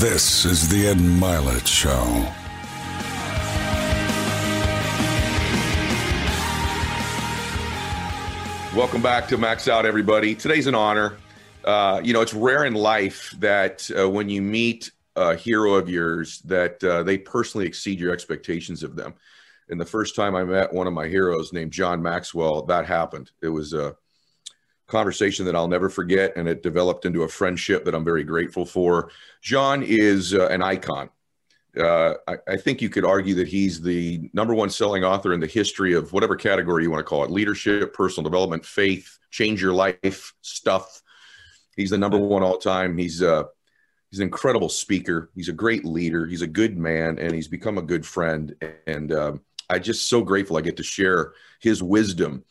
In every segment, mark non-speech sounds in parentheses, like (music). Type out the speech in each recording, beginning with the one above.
This is the Ed Mylett Show. Welcome back to Max Out, everybody. Today's an honor. Uh, you know, it's rare in life that uh, when you meet a hero of yours, that uh, they personally exceed your expectations of them. And the first time I met one of my heroes named John Maxwell, that happened. It was a conversation that I'll never forget, and it developed into a friendship that I'm very grateful for. John is uh, an icon. Uh, I, I, think you could argue that he's the number one selling author in the history of whatever category you want to call it leadership, personal development, faith, change your life stuff. He's the number one all time. He's, uh, he's an incredible speaker. He's a great leader. He's a good man, and he's become a good friend. And um, I'm just so grateful I get to share his wisdom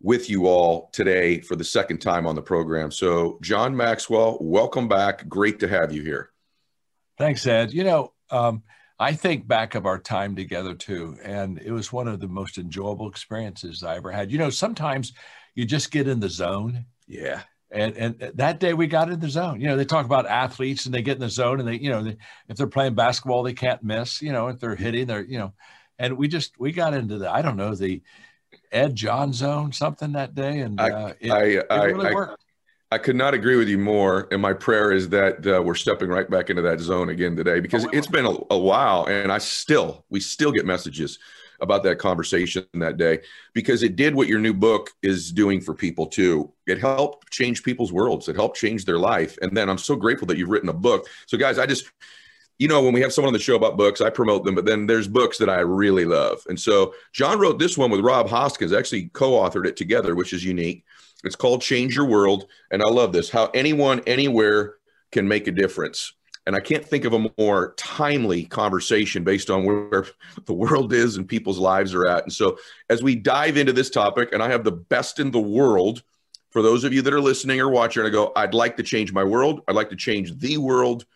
with you all today for the second time on the program. So, John Maxwell, welcome back. Great to have you here. Thanks, Ed. You know, um, I think back of our time together too, and it was one of the most enjoyable experiences I ever had. You know, sometimes you just get in the zone. Yeah. And, and that day we got in the zone. You know, they talk about athletes and they get in the zone and they, you know, they, if they're playing basketball, they can't miss. You know, if they're hitting, they're, you know, and we just we got into the I don't know the Ed John zone something that day, and uh, it, I, it really I, worked. I, I, could not agree with you more. And my prayer is that uh, we're stepping right back into that zone again today because oh, it's been a, a while, and I still we still get messages about that conversation that day because it did what your new book is doing for people too. It helped change people's worlds. It helped change their life. And then I'm so grateful that you've written a book. So guys, I just you know, when we have someone on the show about books, I promote them, but then there's books that I really love. And so John wrote this one with Rob Hoskins, actually co authored it together, which is unique. It's called Change Your World. And I love this how anyone, anywhere can make a difference. And I can't think of a more timely conversation based on where (laughs) the world is and people's lives are at. And so, as we dive into this topic, and I have the best in the world for those of you that are listening or watching, I go, I'd like to change my world. I'd like to change the world.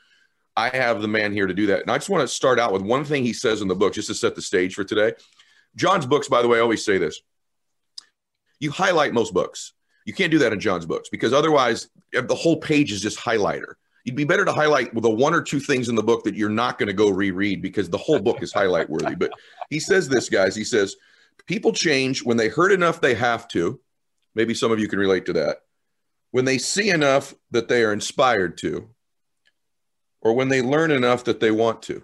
I have the man here to do that. And I just want to start out with one thing he says in the book, just to set the stage for today. John's books, by the way, always say this. You highlight most books. You can't do that in John's books because otherwise the whole page is just highlighter. You'd be better to highlight the one or two things in the book that you're not going to go reread because the whole book is highlight worthy. But he says this, guys. He says, people change when they hurt enough they have to. Maybe some of you can relate to that. When they see enough that they are inspired to, or when they learn enough that they want to.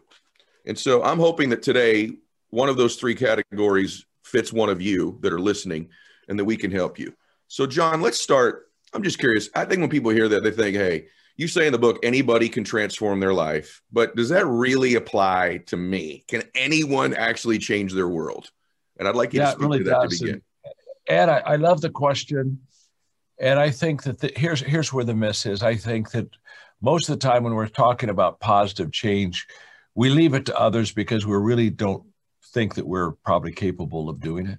And so I'm hoping that today, one of those three categories fits one of you that are listening and that we can help you. So, John, let's start. I'm just curious. I think when people hear that, they think, hey, you say in the book anybody can transform their life, but does that really apply to me? Can anyone actually change their world? And I'd like you yeah, to speak really to that does. to begin. And, I, I, love the question. And I think that the, here's here's where the miss is. I think that most of the time when we're talking about positive change, we leave it to others because we really don't think that we're probably capable of doing it.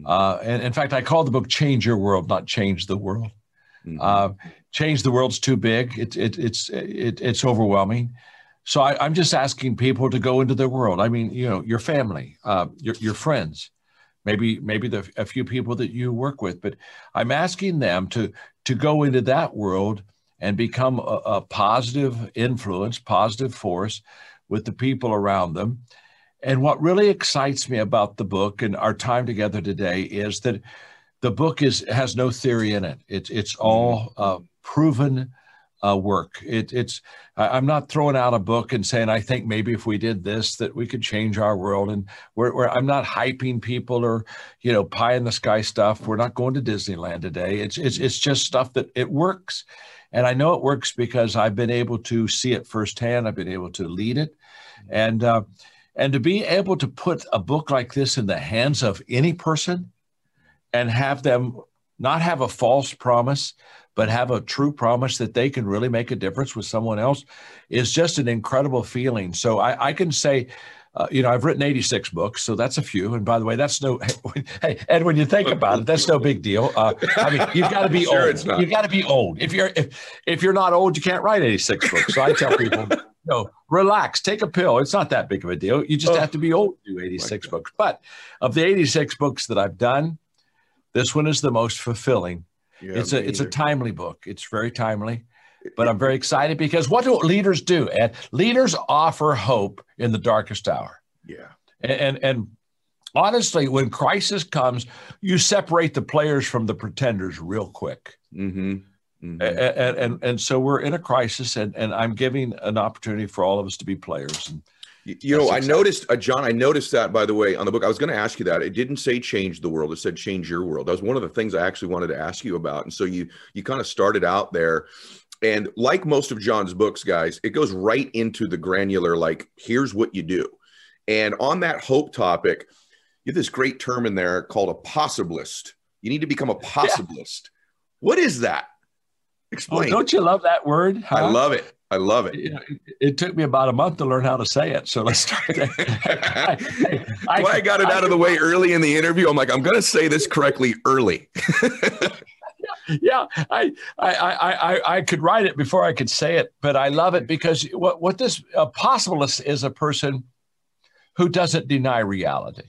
Mm-hmm. Uh, and in fact, I call the book "Change Your World," not "Change the World." Mm-hmm. Uh, change the world's too big. It, it, it's it, it's overwhelming. So I, am just asking people to go into their world. I mean, you know, your family, uh, your your friends, maybe maybe the, a few people that you work with, but I'm asking them to to go into that world and become a, a positive influence, positive force with the people around them. And what really excites me about the book and our time together today is that the book is has no theory in it. It's it's all uh, proven uh, work. It, it's I'm not throwing out a book and saying I think maybe if we did this that we could change our world. And we're, we're I'm not hyping people or you know pie in the sky stuff. We're not going to Disneyland today. It's it's it's just stuff that it works. And I know it works because I've been able to see it firsthand. I've been able to lead it. And, uh, and to be able to put a book like this in the hands of any person and have them not have a false promise, but have a true promise that they can really make a difference with someone else is just an incredible feeling. So I, I can say, uh, you know, I've written 86 books, so that's a few. And by the way, that's no, (laughs) hey, Ed, when you think about it, that's no big deal. Uh, I mean, you've got to be (laughs) sure old. You've got to be old. If you're, if, if you're not old, you can't write 86 books. So I tell people, (laughs) no, relax, take a pill. It's not that big of a deal. You just oh. have to be old to do 86 books. But of the 86 books that I've done, this one is the most fulfilling. Yeah, it's a, it's a timely book. It's very timely. but I'm very excited because what do leaders do? And leaders offer hope in the darkest hour. Yeah. And, and, and honestly, when crisis comes, you separate the players from the pretenders real quick. Mm-hmm. Mm-hmm. And, and, and so we're in a crisis, and, and I'm giving an opportunity for all of us to be players. And you know, I noticed, uh, John, I noticed that by the way on the book. I was going to ask you that. It didn't say change the world. It said change your world. That was one of the things I actually wanted to ask you about. And so you you kind of started out there. And like most of John's books, guys, it goes right into the granular, like, here's what you do. And on that hope topic, you have this great term in there called a possibilist. You need to become a possibilist. (laughs) Yeah. What is that? Explain. Oh, don't you love that word? Huh? I love it. I love it. You know, it took me about a month to learn how to say it. So let's start there. (laughs) I, I, I, got it out of the way early in the interview. I'm like, I'm going to say this correctly early. (laughs) yeah, I, I, I, I, could write it before I could say it, but I love it because what, what this a possibilist is a person who doesn't deny reality.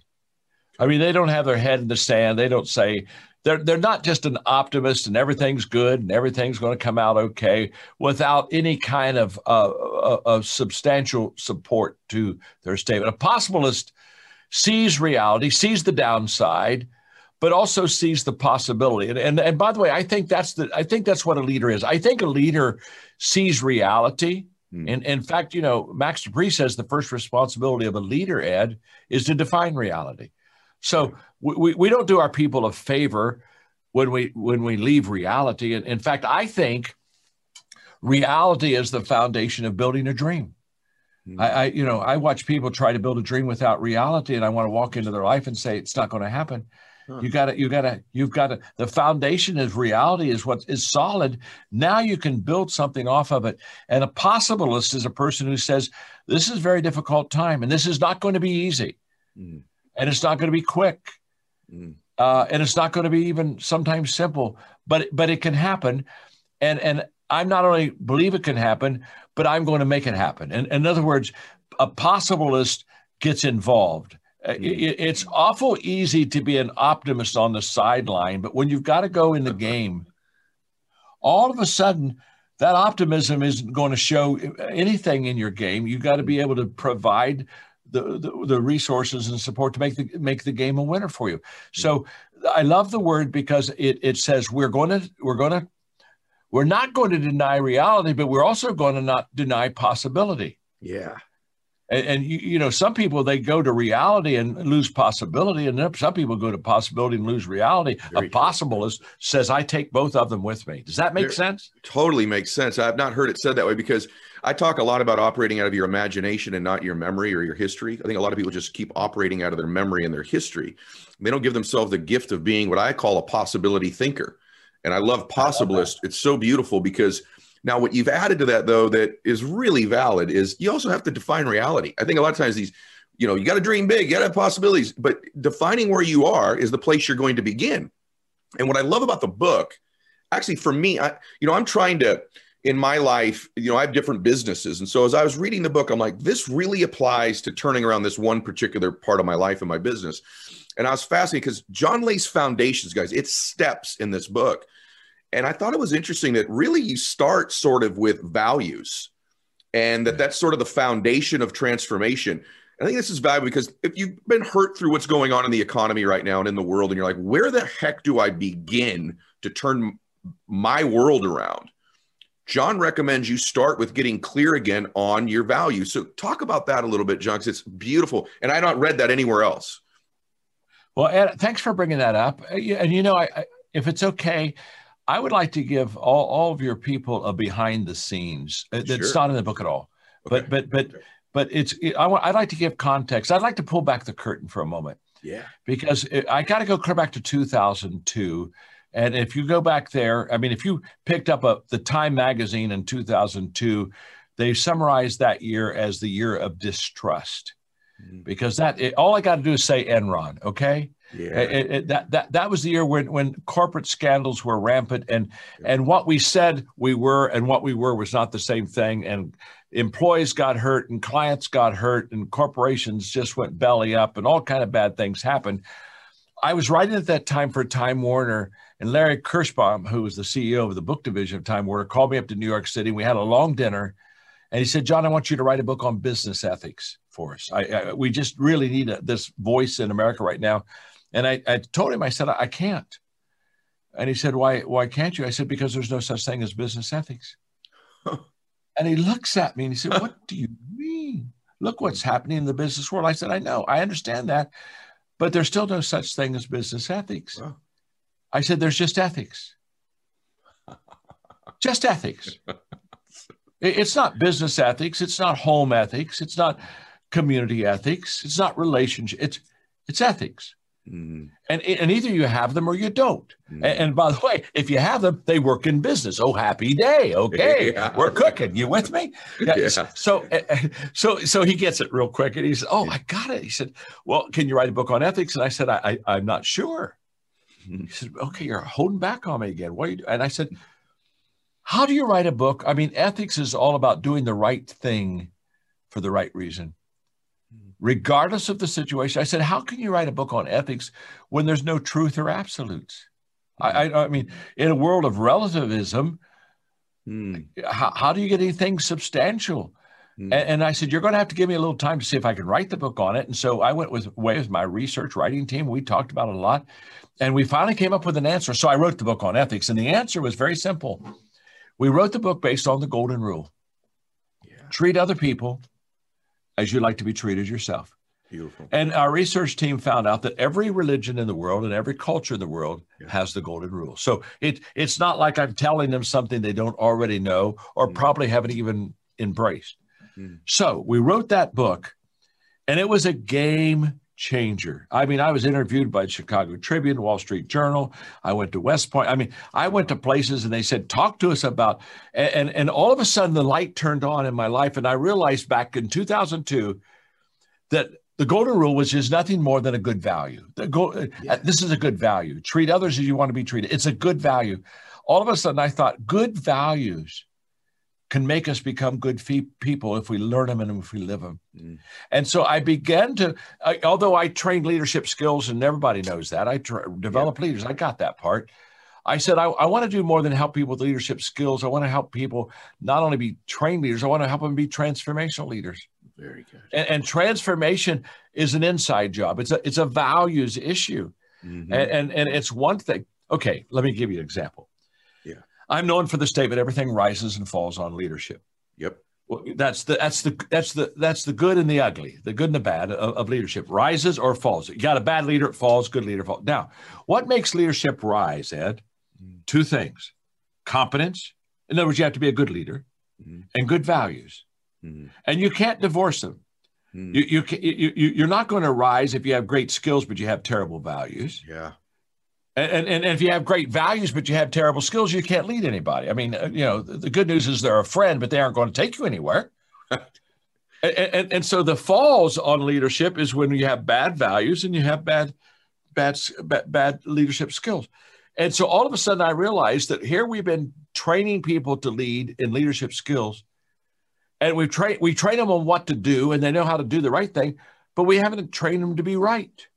I mean, they don't have their head in the sand. They don't say, they're they're not just an optimist and everything's good and everything's going to come out okay without any kind of uh, uh, of substantial support to their statement. A possibilist sees reality, sees the downside, but also sees the possibility. And, and and by the way, I think that's the I think that's what a leader is. I think a leader sees reality. Hmm. And in fact, you know, Max De Pree says the first responsibility of a leader, Ed, is to define reality. So we, we don't do our people a favor when we when we leave reality. And in fact, I think reality is the foundation of building a dream. Mm-hmm. I, I, you know, I watch people try to build a dream without reality, and I want to walk into their life and say it's not going to happen. Huh. You got to, you got to, you've got to. The foundation is reality is what is solid. Now you can build something off of it. And a possibilist is a person who says this is a very difficult time, and this is not going to be easy. Mm and it's not going to be quick. Mm. Uh, and it's not going to be even sometimes simple, but but it can happen. And and I'm not only believe it can happen, but I'm going to make it happen. And, in other words, a possibilist gets involved. Uh, mm. It, it's awful easy to be an optimist on the sideline, but when you've got to go in the game, all of a sudden that optimism isn't going to show anything in your game. You've got to be able to provide the, the, the resources and support to make the make the game a winner for you. Mm-hmm. So I love the word because it it says we're going to we're going to we're not going to deny reality, but we're also going to not deny possibility. Yeah. And, and you, you know, some people they go to reality and lose possibility, and some people go to possibility and lose reality. Very a possibilist says, "I take both of them with me." Does that make Very, sense? Totally makes sense. I've not heard it said that way because I talk a lot about operating out of your imagination and not your memory or your history. I think a lot of people just keep operating out of their memory and their history. They don't give themselves the gift of being what I call a possibility thinker. And I love possibilist. It's so beautiful because now what you've added to that though that is really valid is you also have to define reality. I think a lot of times these you know, you got to dream big, you got to have possibilities, but defining where you are is the place you're going to begin. And what I love about the book, actually for me, I you know, I'm trying to in my life, you know, I have different businesses. And so as I was reading the book, I'm like, this really applies to turning around this one particular part of my life and my business. And I was fascinated because John lays foundations, guys. It's steps in this book. And I thought it was interesting that really you start sort of with values and that that's sort of the foundation of transformation. I think this is valuable because if you've been hurt through what's going on in the economy right now and in the world, and you're like, where the heck do I begin to turn my world around? John recommends you start with getting clear again on your values. So talk about that a little bit, John, because it's beautiful. And I not read that anywhere else. Well, Ed, thanks for bringing that up. Uh, and you know, I, I, if it's okay, I would like to give all, all of your people a behind the scenes. Uh, that's sure. not in the book at all. Okay. But but but okay. but it's it, I want I'd like to give context. I'd like to pull back the curtain for a moment. Yeah. Because it, I got to go clear back to 2002 and if you go back there, I mean, if you picked up a, the Time magazine in 2002, they summarized that year as the year of distrust mm-hmm. because that it, all I got to do is say Enron, okay? Yeah. That that that was the year when when corporate scandals were rampant and yeah. and what we said we were and what we were was not the same thing and employees got hurt and clients got hurt and corporations just went belly up and all kind of bad things happened I was writing at that time for Time Warner, and Larry Kirshbaum, who was the CEO of the book division of Time Warner, called me up to New York City. We had a long dinner, and he said, "John, I want you to write a book on business ethics for us. I, I, we just really need a, this voice in America right now." And I, I told him, I said, "I can't." And he said, "Why? Why can't you?" I said, "Because there's no such thing as business ethics." and he looks at me and he said, "What do you mean? Look what's happening in the business world." I said, "I know, I understand that." But there's still no such thing as business ethics. Wow. I said, there's just ethics. (laughs) just ethics. It's not business ethics. It's not home ethics. It's not community ethics. It's not relationship. It's it's ethics. Mm-hmm. And, and either you have them or you don't. Mm-hmm. And, by the way, if you have them, they work in business. Oh, happy day. Okay. (laughs) Yeah. We're cooking. You with me? (laughs) Yeah. yeah. So, (laughs) so, so he gets it real quick. And he said, Oh, I got it. He said, Well, can you write a book on ethics? And I said, I, I, am not sure. Mm-hmm. He said, Okay, you're holding back on me again. What are you doing? And I said, How do you write a book? I mean, ethics is all about doing the right thing for the right reason regardless of the situation. I said, How can you write a book on ethics when there's no truth or absolutes? I, I, I mean, in a world of relativism, mm. how, how, do you get anything substantial? Mm. And, and, I said, You're going to have to give me a little time to see if I can write the book on it. And so I went with away with my research writing team. We talked about it a lot. And we finally came up with an answer. So I wrote the book on ethics. And the answer was very simple. We wrote the book based on the golden rule. Yeah. Treat other people as you like to be treated yourself. Beautiful. And our research team found out that every religion in the world and every culture in the world yeah. has the golden rule. So it it's not like I'm telling them something they don't already know or mm. probably haven't even embraced. Mm. So we wrote that book, and it was a game changer. I mean, I was interviewed by Chicago Tribune, Wall Street Journal. I went to West Point. I mean, I went to places and they said, talk to us about, and, and, and all of a sudden the light turned on in my life. And I realized back in 2002 that the golden rule was just nothing more than a good value. The go- uh, yeah. This is a good value. Treat others as you want to be treated. It's a good value. All of a sudden I thought good values can make us become good fee- people if we learn them and if we live them. Mm. And so I began to, uh, although I trained leadership skills and everybody knows that, I tra- develop yeah. leaders. I got that part. I said, I, I want to do more than help people with leadership skills. I want to help people not only be trained leaders, I want to help them be transformational leaders. Very good. And, and transformation is an inside job. It's a it's a values issue, mm-hmm. and, and and it's one thing. Okay, let me give you an example. I'm known for the statement everything rises and falls on leadership. Yep. Well, that's the that's the that's the that's the good and the ugly, the good and the bad of, of leadership. Rises or falls. You got a bad leader, it falls. Good leader, falls. Now, what makes leadership rise, Ed? Mm-hmm. Two things: competence. In other words, you have to be a good leader, mm-hmm. and good values, mm-hmm. and you can't divorce them. Mm. You, you, you, you're not going to rise if you have great skills, but you have terrible values. Yeah. And, and, and if you have great values but you have terrible skills, you can't lead anybody. I mean, uh, you know, the good news is they're a friend, but they aren't going to take you anywhere. (laughs) and, and, and so the falls on leadership is when you have bad values and you have bad, bad, bad, bad leadership skills. And so all of a sudden, I realized that here we've been training people to lead in leadership skills, and we've trained we train them on what to do, and they know how to do the right thing, but we haven't trained them to be right.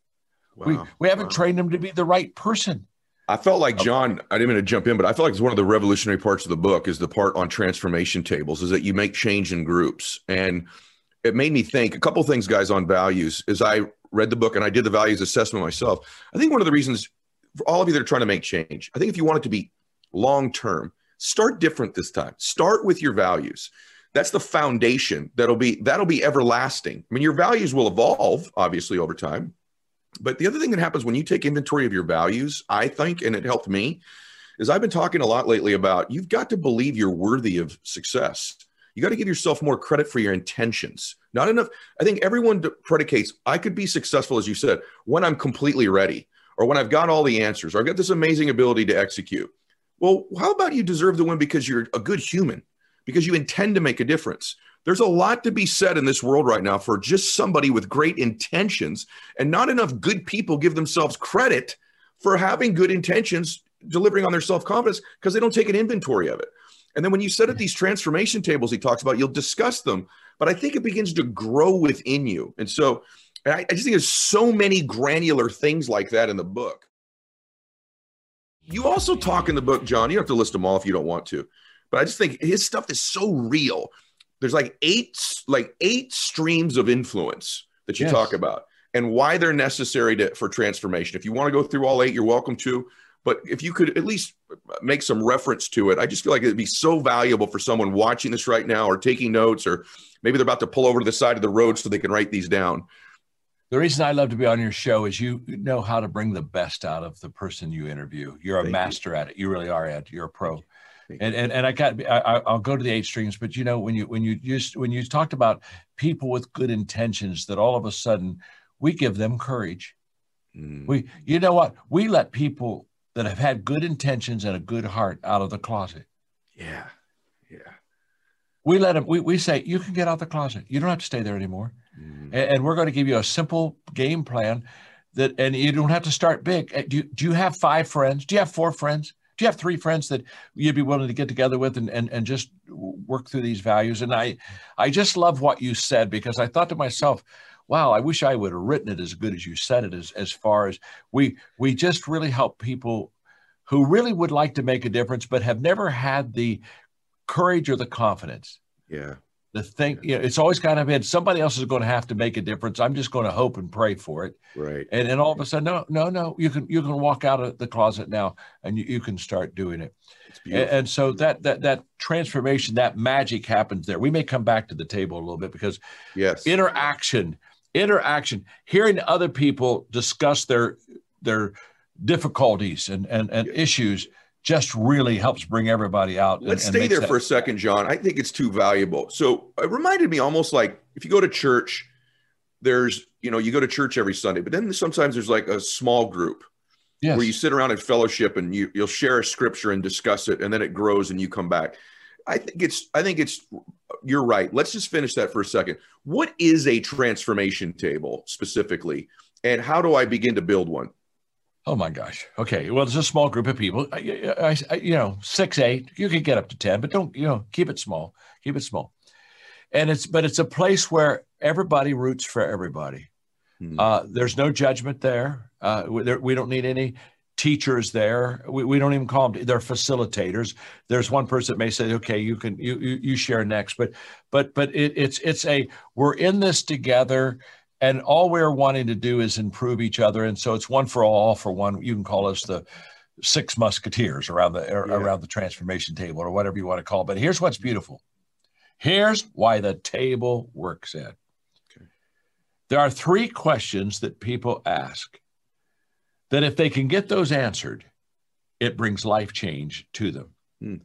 Wow. We, we haven't wow. trained him to be the right person. I felt like oh. John, I didn't mean to jump in, but I felt like it's one of the revolutionary parts of the book is the part on transformation tables, is that you make change in groups. And it made me think a couple things, guys, on values. As I read the book and I did the values assessment myself, I think one of the reasons for all of you that are trying to make change, I think if you want it to be long term, start different this time. Start with your values. That's the foundation that'll be that'll be everlasting. I mean, your values will evolve obviously over time but the other thing that happens when you take inventory of your values, I think, and it helped me, is I've been talking a lot lately about you've got to believe you're worthy of success. You got to give yourself more credit for your intentions. Not enough. I think everyone predicates, I could be successful, as you said, when I'm completely ready or when I've got all the answers or I've got this amazing ability to execute. Well, how about you deserve the win because you're a good human, because you intend to make a difference? There's a lot to be said in this world right now for just somebody with great intentions, and not enough good people give themselves credit for having good intentions, delivering on their self confidence because they don't take an inventory of it. And then when you set up these transformation tables he talks about, you'll discuss them, but I think it begins to grow within you. And so I, I just think there's so many granular things like that in the book. You also talk in the book, John. You don't have to list them all if you don't want to, but I just think his stuff is so real. There's like eight, like eight streams of influence that you yes. talk about, and why they're necessary to, for transformation. If you want to go through all eight, you're welcome to. But if you could at least make some reference to it, I just feel like it'd be so valuable for someone watching this right now, or taking notes, or maybe they're about to pull over to the side of the road so they can write these down. The reason I love to be on your show is you know how to bring the best out of the person you interview. You're a Thank master you. at it. You really are, Ed. You're a pro. And, and and I got I, I'll go to the eight streams, but you know when you when you just when you talked about people with good intentions, that all of a sudden we give them courage. Mm. We you know what we let people that have had good intentions and a good heart out of the closet. Yeah, yeah. We let them. We we say you can get out the closet. You don't have to stay there anymore. Mm-hmm. And, and, we're going to give you a simple game plan that, and you don't have to start big. Uh, do you, do you have five friends? Do you have four friends? You have three friends that you'd be willing to get together with and, and, and just work through these values? And I, I just love what you said because I thought to myself, wow, I wish I would have written it as good as you said it as, as far as we, we just really help people who really would like to make a difference, but have never had the courage or the confidence. Yeah the thing you know, it's always kind of been somebody else is going to have to make a difference. I'm just going to hope and pray for it. Right. And then all of a sudden no no no you can you can walk out of the closet now and you, you can start doing it. And, and, so that that that transformation that magic happens there. We may come back to the table a little bit because yes. interaction interaction hearing other people discuss their their difficulties and and, and issues just really helps bring everybody out. Let's and, and stay there that- for a second, John. I think it's too valuable. So it reminded me almost like if you go to church, there's, you know, you go to church every Sunday, but then sometimes there's like a small group yes. where you sit around in fellowship and you, you'll share a scripture and discuss it, and then it grows and you come back. I think it's, I think it's, you're right. Let's just finish that for a second. What is a transformation table specifically? And how do I begin to build one? Oh my gosh. Okay. Well, it's a small group of people. I, I, I, you know, six, eight. You could get up to ten, but don't you know? Keep it small. Keep it small. And it's but it's a place where everybody roots for everybody. Hmm. Uh, there's no judgment there. Uh, we, there. we, don't need any teachers there. We, we don't even call them. They're facilitators. There's one person that may say, "Okay, you can you you, you share next," but but but it, it's it's a we're in this together and all we're wanting to do is improve each other and so it's one for all, for one you can call us the six musketeers around the yeah. around the transformation table or whatever you want to call it but here's what's beautiful here's why the table works in okay. there are three questions that people ask that if they can get those answered it brings life change to them hmm.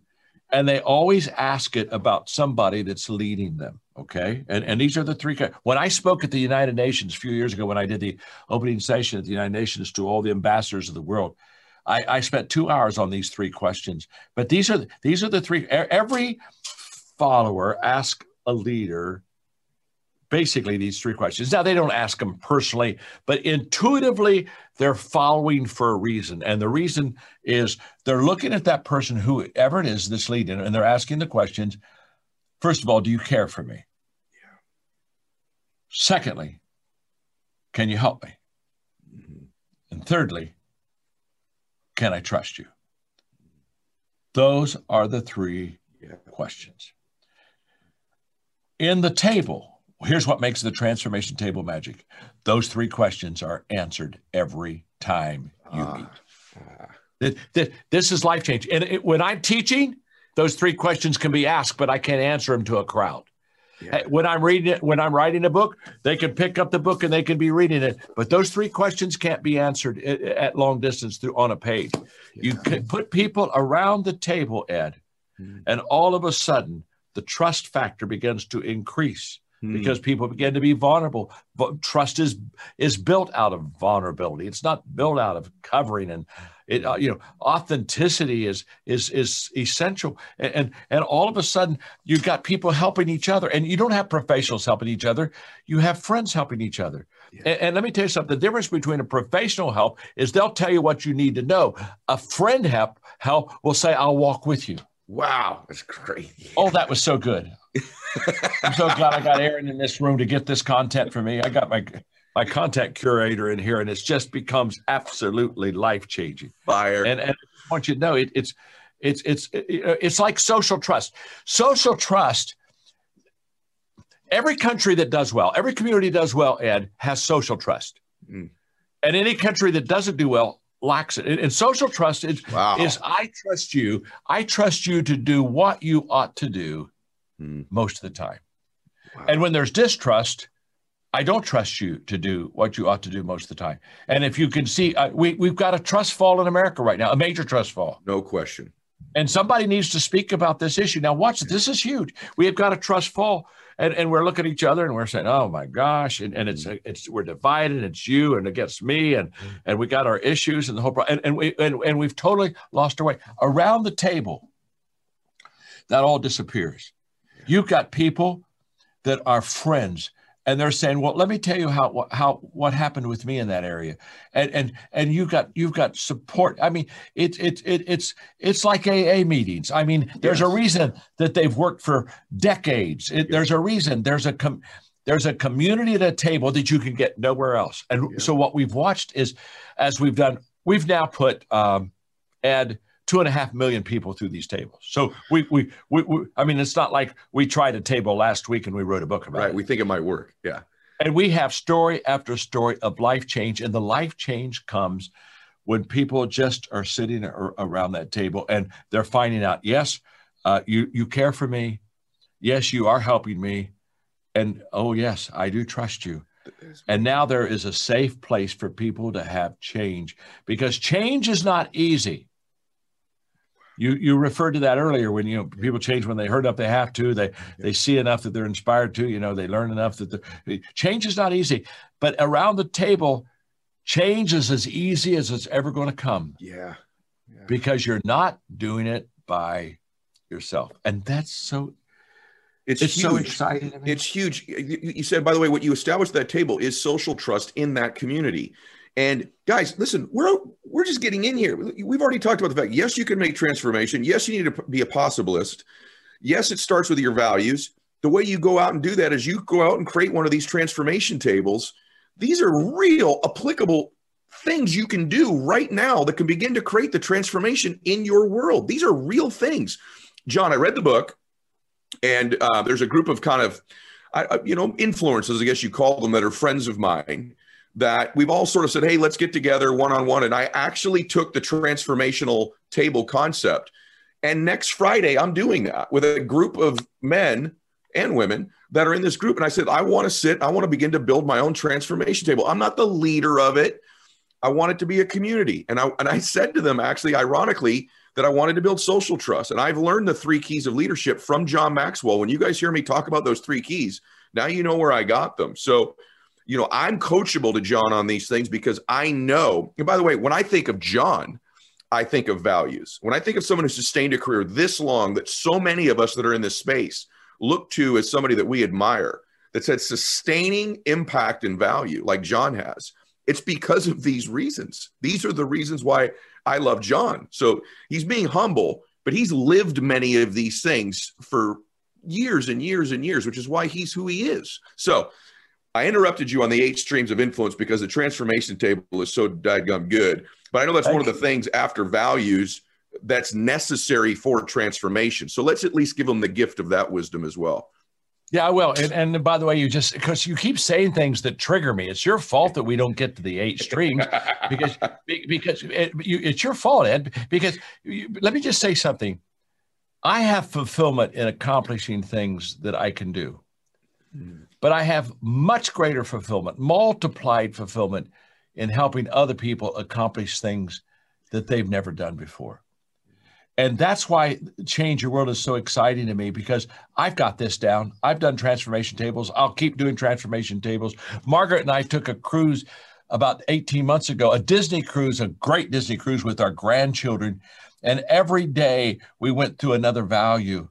And they always ask it about somebody that's leading them Okay. And, and these are the three. When I spoke at the United Nations a few years ago, when I did the opening session at the United Nations to all the ambassadors of the world, I, I spent two hours on these three questions. But these are these are the three. Every follower ask a leader basically these three questions. Now they don't ask them personally, but intuitively they're following for a reason. And the reason is they're looking at that person, whoever it is that's leading, and they're asking the questions. First of all, do you care for me? Secondly, can you help me? Mm-hmm. And thirdly, can I trust you? Those are the three yeah. questions. In the table, here's what makes the transformation table magic. Those three questions are answered every time you uh, meet. Uh. This is life change. And it, when I'm teaching, those three questions can be asked, but I can't answer them to a crowd. Yeah. When I'm reading it, when I'm writing a book, they can pick up the book and they can be reading it. But those three questions can't be answered at long distance through on a page. Yeah. You can put people around the table, Ed, mm. and all of a sudden the trust factor begins to increase mm. because people begin to be vulnerable. But trust is is built out of vulnerability. It's not built out of covering and it, uh, you know, authenticity is is is essential. And, and and all of a sudden, you've got people helping each other, and you don't have professionals helping each other. You have friends helping each other. Yeah. And, and, let me tell you something: the difference between a professional help is they'll tell you what you need to know. A friend help help will say, "I'll walk with you." Wow, that's great. Oh, that was so good. I'm so glad I got Aaron in this room to get this content for me. I got my my content curator in here, and it just becomes absolutely life changing. Fire. And, and I want you to know it, it's it's it's it's like social trust. Social trust. Every country that does well, every community does well, Ed has social trust, mm. and any country that doesn't do well lacks it. And, social trust is wow. is I trust you. I trust you to do what you ought to do mm. most of the time. Wow. And when there's distrust, I don't trust you to do what you ought to do most of the time. And if you can see, uh, we, we've got a trust fall in America right now, a major trust fall. No question. And somebody needs to speak about this issue. Now, watch. This is huge. We have got a trust fall, and, and we're looking at each other and we're saying, "Oh my gosh!" And, and it's mm. it's we're divided. It's you and against me, and and we got our issues and the whole. Pro- and and we and, and we've totally lost our way around the table. That all disappears. You've got people that are friends and they're saying, "Well, let me tell you how how what happened with me in that area," and and and you got you've got support. I mean, it's it, it it's it's like AA meetings. I mean, there's yes. a reason that they've worked for decades. It, yes. There's a reason. There's a com- there's a community at a table that you can get nowhere else. And so what we've watched is, as we've done, we've now put um, Ed two and a half million people through these tables. So we, we, we, we, I mean, it's not like we tried a table last week and we wrote a book about right, it. Right. We think it might work. Yeah. And we have story after story of life change. And the life change comes when people just are sitting around that table and they're finding out, yes, uh, you, you care for me. Yes, you are helping me. And oh, yes, I do trust you. And now there is a safe place for people to have change because change is not easy. You you referred to that earlier when you know people change when they heard up they have to they they see enough that they're inspired to you know they learn enough that the change is not easy but around the table change is as easy as it's ever going to come yeah. yeah because you're not doing it by yourself and that's so it's, it's so exciting. It's huge. You said, by the way, what you established that table is social trust in that community. And guys, listen, we're we're just getting in here. We've already talked about the fact. Yes, you can make transformation. Yes, you need to be a possibilist. Yes, it starts with your values. The way you go out and do that is you go out and create one of these transformation tables. These are real applicable things you can do right now that can begin to create the transformation in your world. These are real things. John, I read the book, and uh, there's a group of kind of, I, you know, influencers, I guess you call them, that are friends of mine that we've all sort of said, hey, let's get together one on one. And I actually took the transformational table concept. And next Friday, I'm doing that with a group of men and women that are in this group. And I said, I want to sit, I want to begin to build my own transformation table. I'm not the leader of it. I want it to be a community. And I, and I said to them, actually, ironically, that I wanted to build social trust. And I've learned the three keys of leadership from John Maxwell. When you guys hear me talk about those three keys, now you know where I got them. So you know, I'm coachable to John on these things because I know. And by the way, when I think of John, I think of values. When I think of someone who sustained a career this long that so many of us that are in this space look to as somebody that we admire, that's had sustaining impact and value like John has, it's because of these reasons. These are the reasons why I love John. So he's being humble, but he's lived many of these things for years and years and years, which is why he's who he is. So I interrupted you on the eight streams of influence because the transformation table is so dadgum good. But I know that's one of the things after values that's necessary for transformation. So let's at least give them the gift of that wisdom as well. Yeah, I will. And, and by the way, you just because you keep saying things that trigger me. It's your fault that we don't get to the eight streams (laughs) because because it, you, it's your fault, Ed. Because you, let me just say something. I have fulfillment in accomplishing things that I can do. Mm but I have much greater fulfillment, multiplied fulfillment in helping other people accomplish things that they've never done before. And that's why Change Your World is so exciting to me because I've got this down. I've done transformation tables. I'll keep doing transformation tables. Margaret and I took a cruise about 18 months ago, a Disney cruise, a great Disney cruise with our grandchildren. And every day we went through another value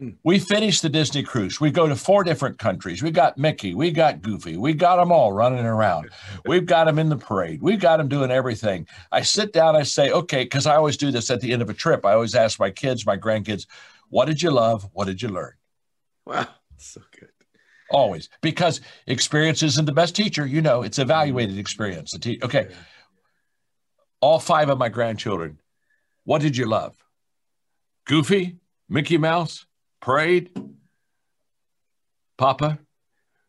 Mm. we finished the Disney cruise. We go to four different countries. We got Mickey, we got Goofy, we got them all running around. (laughs) We've got them in the parade. We've got them doing everything. I sit down, I say, okay, because I always do this at the end of a trip. I always ask my kids, my grandkids, what did you love? What did you learn? Wow, so good. always because experience isn't the best teacher. You know, it's evaluated mm. experience. The te- okay. All five of my grandchildren, what did you love? Goofy, Mickey Mouse, Parade, Papa.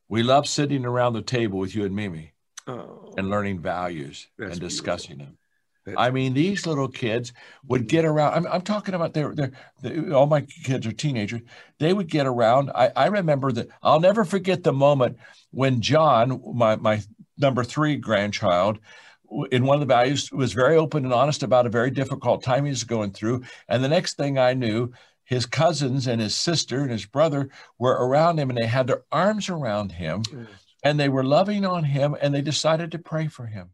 We love sitting around the table with you and Mimi Oh, and learning values and discussing them. That's- I mean, these little kids would get around. I'm, I'm talking about their, their, their, all my kids are teenagers. They would get around. I, I remember that. I'll never forget the moment when John, my, my number three grandchild, in one of the values was very open and honest about a very difficult time he was going through. And the next thing I knew, his cousins and his sister and his brother were around him and they had their arms around him and they were loving on him and they decided to pray for him.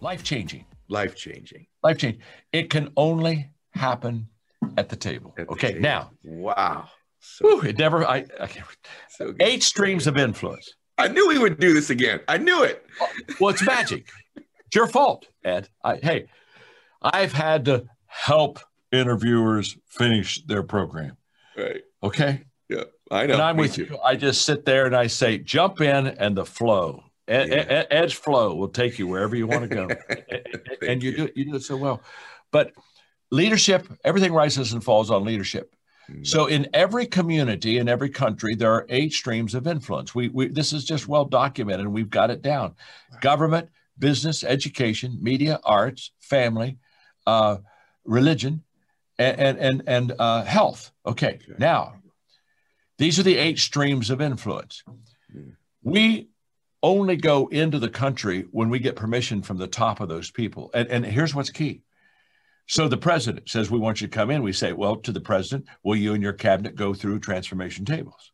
Life changing life changing. life changing. It can only happen at the table. okay, now, Wow. So, whew, it never. I, I can't, so eight streams of influence. I knew we would do this again. I knew it. Oh, well, it's magic. It's your fault, Ed. I, hey, I've had to help interviewers finish their program. Right. Okay, Yeah. I know. and I'm Me with too. you. I just sit there and I say, jump in, and the flow. Ed, Yeah. Ed- Ed's flow will take you wherever you want to go. (laughs) and you, do it, you do it so well. But leadership, everything rises and falls on leadership. Mm. So in every community, in every country, there are eight streams of influence. We, we this is just well documented, and we've got it down: government, business, education, media, arts, family, uh, religion, and and and, and uh, health. Okay, Okay. now these are the eight streams of influence. Mm. We only go into the country when we get permission from the top of those people. And, and here's what's key. So the president says, We want you to come in. We say, Well, to the president, will you and your cabinet go through transformation tables?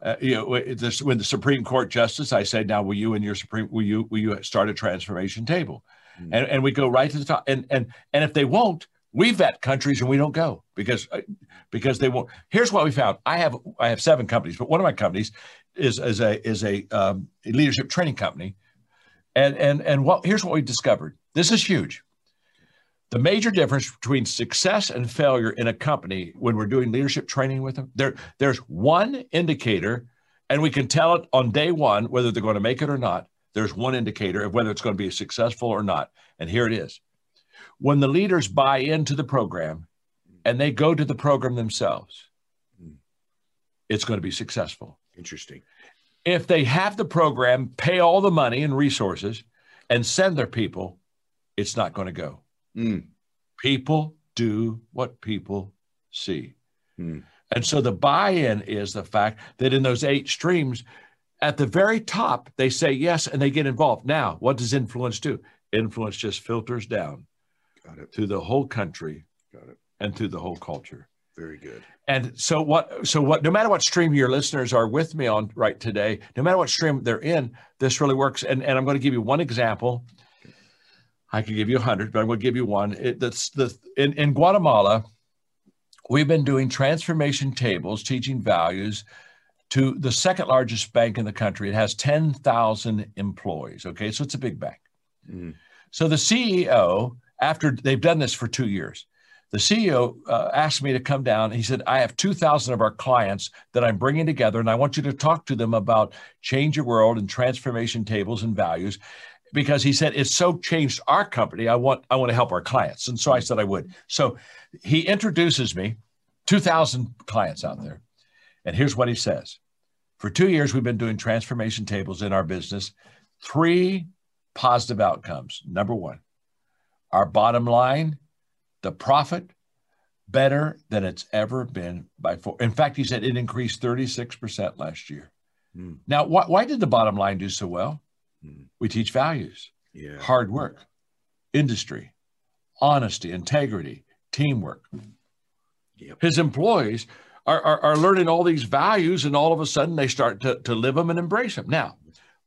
Uh, you know, when this, when the Supreme Court justice, I say, now will you and your Supreme, will you, will you start a transformation table? Mm. And, and we go right to the top. And, and, and if they won't, we vet countries and we don't go because, uh, because they won't. Here's what we found. I have, I have seven companies, but one of my companies is, is a, is a, um, a leadership training company. And, and, and what, here's what we discovered. This is huge. The major difference between success and failure in a company when we're doing leadership training with them, there, there's one indicator, and we can tell it on day one whether they're going to make it or not. There's one indicator of whether it's going to be successful or not. And here it is. When the leaders buy into the program and they go to the program themselves, it's going to be successful. Interesting. If they have the program, pay all the money and resources, and send their people, it's not going to go. Mm. People do what people see. Hmm. And so the buy in is the fact that in those eight streams, at the very top, they say yes and they get involved. Now, what does influence do? Influence just filters down Got it. through the whole country Got it. and to the whole culture. Very good. And so what so what no matter what stream your listeners are with me on right today, no matter what stream they're in, this really works. And, and I'm going to give you one example. I could give you a hundred, but I'm going to give you one. It, that's the in, in Guatemala, we've been doing transformation tables, teaching values to the second largest bank in the country. It has 10,000 employees. Okay, so it's a big bank. Mm. So the CEO, after they've done this for two years, the CEO uh, asked me to come down. He said, I have 2,000 of our clients that I'm bringing together, and I want you to talk to them about change your world and transformation tables and values. Because he said it's so changed our company. I want I want to help our clients, and so I said I would. So he introduces me, 2,000 clients out there, and here's what he says: For two years, we've been doing transformation tables in our business. Three positive outcomes. Number one, our bottom line the profit better than it's ever been by four. In fact, he said it increased 36% last year. Hmm. Now, why, why did the bottom line do so well? Hmm. We teach values, Yeah. hard work, industry, honesty, integrity, teamwork. Yep. His employees are, are, are learning all these values, and all of a sudden they start to, to live them and embrace them. Now,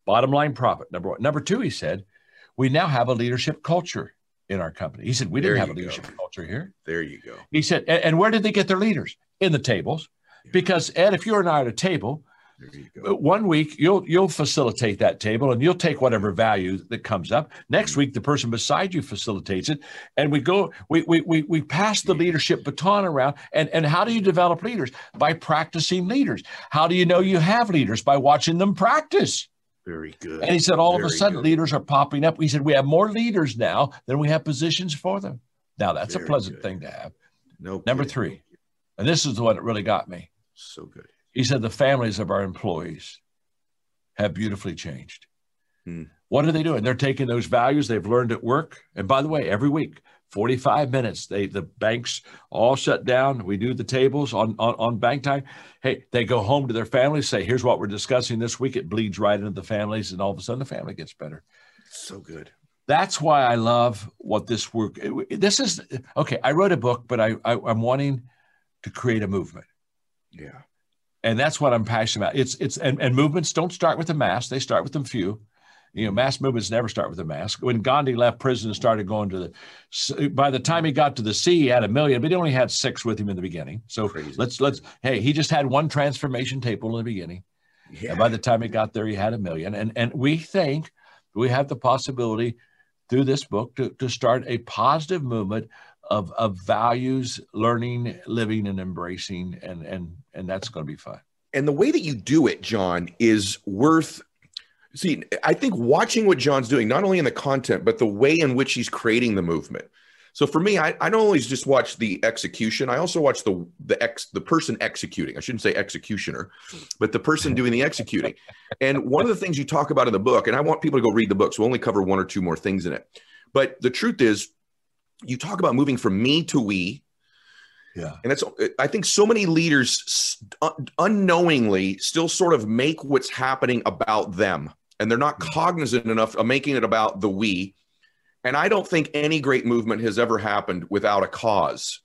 bottom line profit, number one. Number two, he said, we now have a leadership culture in our company. He said, we didn't have a you go. leadership culture here. There you go. He said, and, and where did they get their leaders? In the tables. Because, Ed, if you and I are at a table, uh, One week you'll you'll facilitate that table and you'll take whatever value that comes up. Next mm-hmm. week the person beside you facilitates it, and we go we we we, we pass the leadership baton around. And and how do you develop leaders? By practicing leaders. How do you know you have leaders? By watching them practice. Very good. And he said all Very of a sudden good. leaders are popping up. He said we have more leaders now than we have positions for them. Now that's Very a pleasant good. thing to have. No. Number kidding. three, and this is the one that really got me. So good. He said the families of our employees have beautifully changed. Hmm. What are they doing? They're taking those values they've learned at work. And by the way, every week, 45 minutes, they the banks all shut down. We do the tables on, on, on bank time. Hey, they go home to their families, say, here's what we're discussing this week. It bleeds right into the families, and all of a sudden the family gets better. So good. That's why I love what this work. This is okay. I wrote a book, but I, I I'm wanting to create a movement Yeah. and that's what I'm passionate about. It's it's and, and movements don't start with a mass; they start with them few. You know, mass movements never start with a mass. When Gandhi left prison and started going to the, by the time he got to the sea, he had a million, but he only had six with him in the beginning. So Crazy. let's let's hey, he just had one transformation table in the beginning, Yeah. and by the time he got there, he had a million. And and we think we have the possibility through this book to to start a positive movement of of values, learning, living, and embracing, and and and that's going to be fun. and the way that you do it, John, is worth. See, I think watching what John's doing, not only in the content, but the way in which he's creating the movement. So for me, I, I don't always just watch the execution. I also watch the the ex the person executing. I shouldn't say executioner, but the person doing the executing. And one of the things you talk about in the book, and I want people to go read the book, so we'll only cover one or two more things in it. But the truth is, you talk about moving from me to we, Yeah. and that's i think so many leaders unknowingly still sort of make what's happening about them. And they're not mm-hmm. cognizant enough of making it about the we. And i don't think any great movement has ever happened without a cause.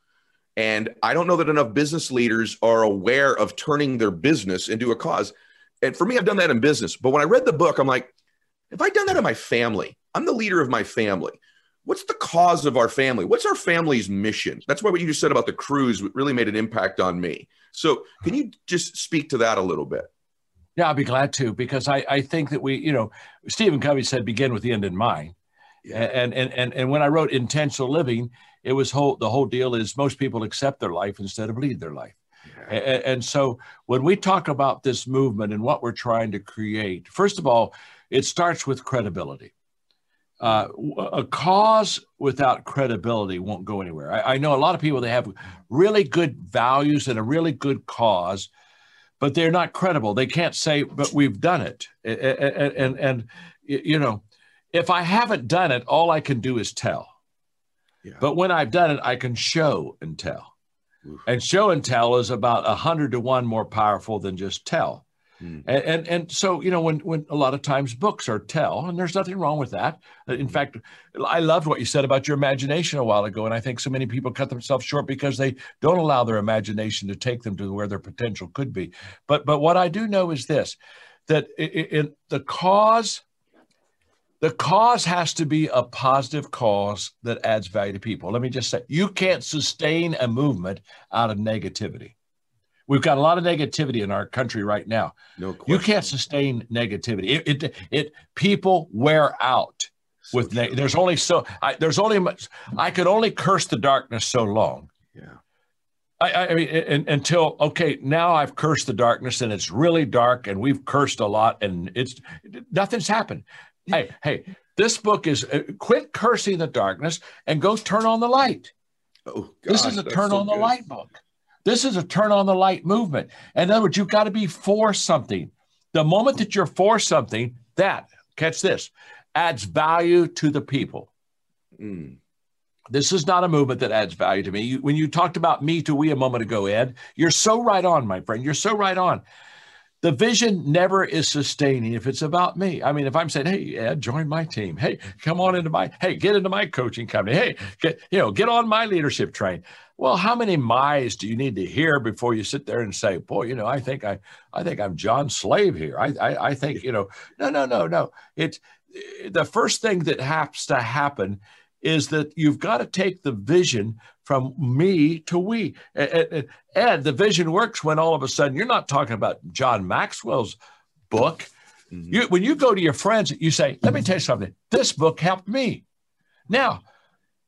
And i don't know that enough business leaders are aware of turning their business into a cause. And for me i've done that in business. But when i read the book i'm like if i'd done that in my family? I'm the leader of my family what's the cause of our family what's our family's mission that's why what you just said about the cruise really made an impact on me so can you just speak to that a little bit Yeah, I'll be glad to because I, I think that we, you know, Stephen Covey said begin with the end in mind. And, and and and when I wrote intentional living, it was whole the whole deal is most people accept their life instead of lead their life. And, and so when we talk about this movement and what we're trying to create, first of all, it starts with credibility. Uh, a cause without credibility won't go anywhere. I, I know a lot of people they have really good values and a really good cause, but they're not credible. They can't say, "But we've done it." And and, and, and you know, if I haven't done it, all I can do is tell. Yeah. But when I've done it, I can show and tell. Oof. And show and tell is about a hundred to one more powerful than just tell. Hmm. And, and and so you know when when a lot of times books are tell, and there's nothing wrong with that. In fact, I loved what you said about your imagination a while ago, and I think so many people cut themselves short because they don't allow their imagination to take them to where their potential could be. But but what I do know is this: that in the cause the cause has to be a positive cause that adds value to people. Let me just say, you can't sustain a movement out of negativity. We've got a lot of negativity in our country right now. no question. You can't sustain negativity. It, it, it people wear out So with ne- there's only so I, there's only much I could only curse the darkness so long. yeah I, I I mean, and, until okay, now I've cursed the darkness and it's really dark, and we've cursed a lot, and it's nothing's happened. Hey, hey, this book is uh, quit cursing the darkness and go turn on the light. oh this is a turn so on the light book. This is a turn on the light movement. In other words, you've got to be for something. The moment that you're for something, that catch this adds value to the people. Mm. This is not a movement that adds value to me. You, when you talked about me to we a moment ago, Ed, you're so right on, my friend. You're so right on. The vision never is sustaining if it's about me. I mean, if I'm saying, "Hey, Ed, join my team. Hey, come on into my. Hey, get into my coaching company. Hey, get you know, get on my leadership train." Well, how many my's do you need to hear before you sit there and say, "Boy, you know, I think I, I think I'm John Slave here. I, I, I think you know." No, no, no, no. It's the first thing that has to happen is that you've got to take the vision from me to we. And the vision works when all of a sudden you're not talking about John Maxwell's book. Mm-hmm. You, when you go to your friends, you say, Let me tell you something. This book helped me. Now,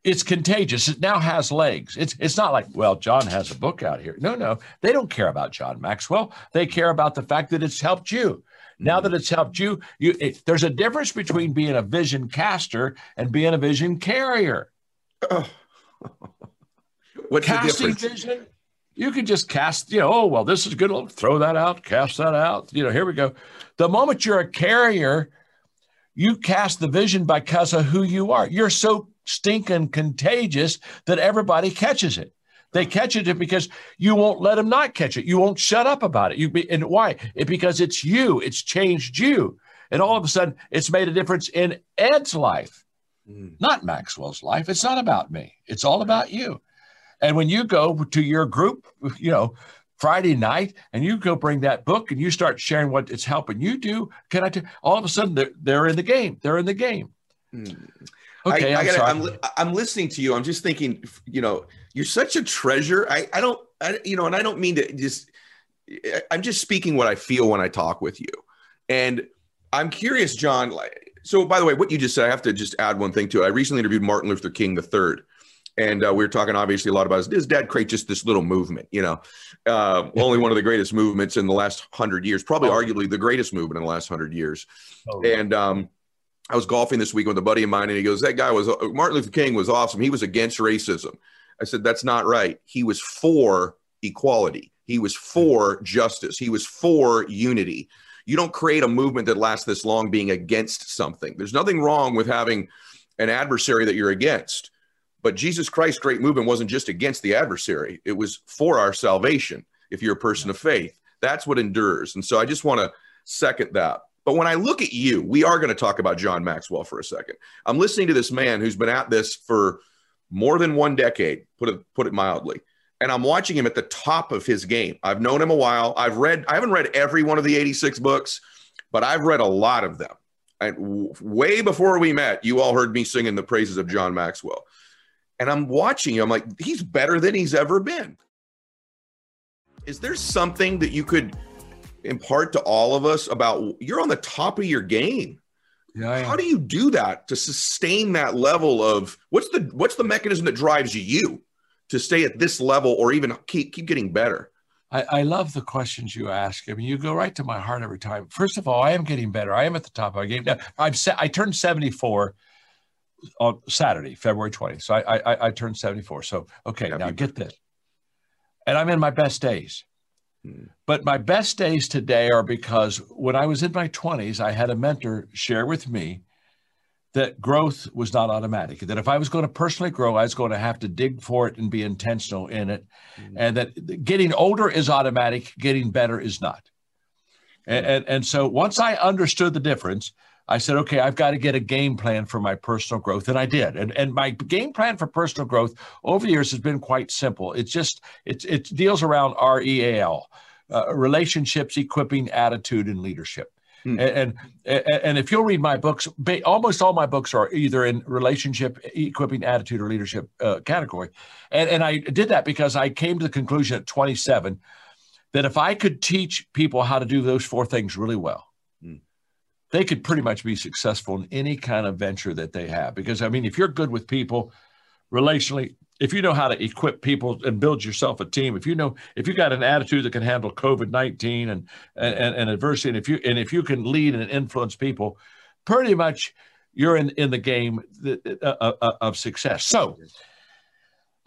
it's contagious. It now has legs. It's it's not like, well, John has a book out here. No, no, they don't care about John Maxwell. They care about the fact that it's helped you. Now that it's helped you, you it, there's a difference between being a vision caster and being a vision carrier. Oh. (laughs) What's Casting the difference? vision, you can just cast, you know, oh, well, this is good. I'll throw that out, cast that out. You know, here we go. The moment you're a carrier, you cast the vision because of who you are. You're so stinking contagious that everybody catches it. They catch it because you won't let them not catch it. You won't shut up about it. You be, and why? It because it's you. It's changed you, and all of a sudden, it's made a difference in Ed's life, mm. not Maxwell's life. It's not about me. It's all about you. And when you go to your group, you know, Friday night, and you go bring that book and you start sharing what it's helping you do, can I? T- all of a sudden, they're they're in the game. They're in the game. Mm. Okay, I, I gotta, I'm, I'm listening to you. I'm just thinking, you know, you're such a treasure. I, I don't, I, you know, and I don't mean to just, I'm just speaking what I feel when I talk with you. And I'm curious, John, like, so by the way, what you just said, I have to just add one thing to it. I recently interviewed Martin Luther King III. And uh, we were talking obviously a lot about his, his dad create just this little movement, you know, uh, only one of the greatest movements in the last hundred years, probably oh. arguably the greatest movement in the last hundred years. Oh, and um, I was golfing this week with a buddy of mine, and he goes, "That guy was Martin Luther King was awesome. He was against racism." I said, "That's not right. He was for equality. He was for justice. He was for unity. You don't create a movement that lasts this long being against something. There's nothing wrong with having an adversary that you're against." But Jesus Christ's great movement wasn't just against the adversary; it was for our salvation. If you're a person of faith, that's what endures. And so I just want to second that. But when I look at you, we are going to talk about John Maxwell for a second. I'm listening to this man who's been at this for more than one decade, put it put it mildly. And I'm watching him at the top of his game. I've known him a while. I've read I haven't read every one of the 86 books, but I've read a lot of them. And way before we met, you all heard me singing the praises of John Maxwell. And I'm watching him, I'm like, he's better than he's ever been. Is there something that you could impart to all of us about you're on the top of your game. Yeah, How do you do that to sustain that level of what's the what's the mechanism that drives you to stay at this level or even keep keep getting better? I, I love the questions you ask. I mean, you go right to my heart every time. First of all, I am getting better. I am at the top of my game. Now, I'm I turned 74 on Saturday, February 20th. So I I, I turned 74. So okay, Happy now get this. And I'm in my best days. But my best days today are because when I was in my 20s, I had a mentor share with me that growth was not automatic. That if I was going to personally grow, I was going to have to dig for it and be intentional in it. Mm-hmm. And that getting older is automatic, getting better is not. And, and, and so once I understood the difference, I said, okay, I've got to get a game plan for my personal growth. And I did. And, and my game plan for personal growth over the years has been quite simple. It's just, it, it deals around REAL, uh, relationships, equipping, attitude, and leadership. Hmm. And, and, and if you'll read my books, almost all my books are either in relationship, equipping, attitude, or leadership uh, category. And, and I did that because I came to the conclusion at 27 that if I could teach people how to do those four things really well, they could pretty much be successful in any kind of venture that they have. Because I mean, if you're good with people relationally, if you know how to equip people and build yourself a team, if you know if you got an attitude that can handle COVID nineteen and, and and adversity, and if you and if you can lead and influence people, pretty much you're in in the game uh, uh, uh, of success. So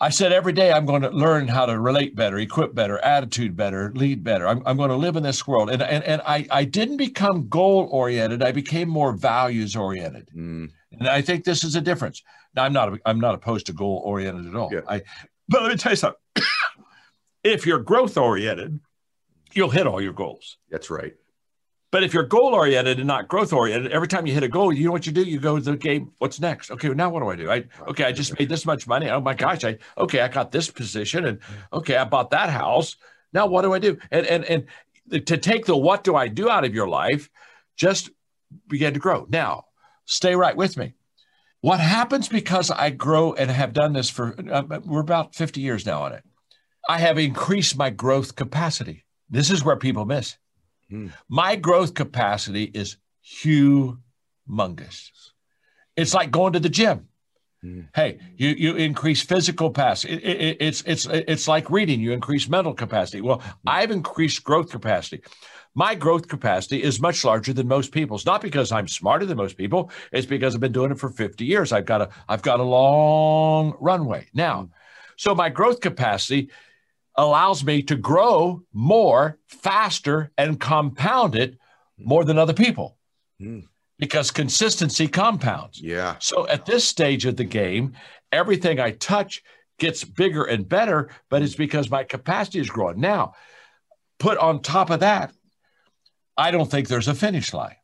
I said every day I'm going to learn how to relate better, equip better, attitude better, lead better. I'm, I'm going to live in this world. And, and, and I, I didn't become goal oriented. I became more values oriented. Mm. And I think this is a difference. Now I'm not, I'm not opposed to goal oriented at all. Yeah. I, but let me tell you something. (coughs) if you're growth oriented, you'll hit all your goals. That's right. But if you're goal oriented and not growth oriented, every time you hit a goal, you know what you do? You go to the game. What's next? Okay, now what do I do? I okay, I just made this much money. Oh my gosh! I okay, I got this position, and okay, I bought that house. Now what do I do? And and and to take the what do I do out of your life, just begin to grow. Now, stay right with me. What happens because I grow and have done this for, uh, we're about 50 years now on it. I have increased my growth capacity. This is where people miss. Hmm. My growth capacity is humongous. It's like going to the gym. Hmm. Hey, you you increase physical capacity. It, it, it's it's it's like reading. You increase mental capacity. Well, hmm. I've increased growth capacity. My growth capacity is much larger than most people's. Not because I'm smarter than most people. It's because I've been doing it for 50 years. I've got a I've got a long runway now. So my growth capacity allows me to grow more, faster, and compound it more than other people. Mm. Because consistency compounds. Yeah. So at this stage of the game, everything I touch gets bigger and better, but it's because my capacity is growing. Now, put on top of that, I don't think there's a finish line.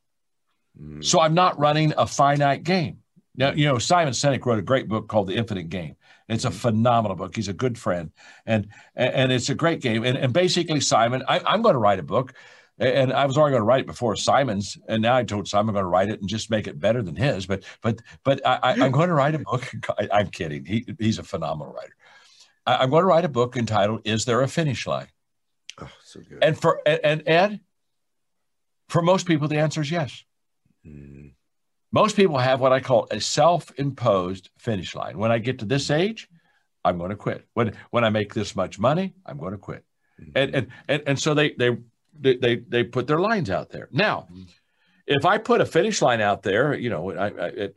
Mm. So I'm not running a finite game. Now, you know, Simon Sinek wrote a great book called The Infinite Game. It's a phenomenal book. He's a good friend, and and it's a great game. And, and basically, Simon, I, I'm going to write a book, and I was already going to write it before Simon's, and now I told Simon I'm going to write it and just make it better than his. But but but I, am going to write a book. (laughs) I, am kidding. He, he's a phenomenal writer. I, am going to write a book entitled "Is There a Finish Line?" Oh, so good. And for and Ed, for most people, the answer is yes. Mm. Most people have what I call a self-imposed finish line. When I get to this age, I'm going to quit. When when I make this much money, I'm going to quit. Mm-hmm. And, and and and so they they they they put their lines out there. Now, mm-hmm. if I put a finish line out there, you know, I, I,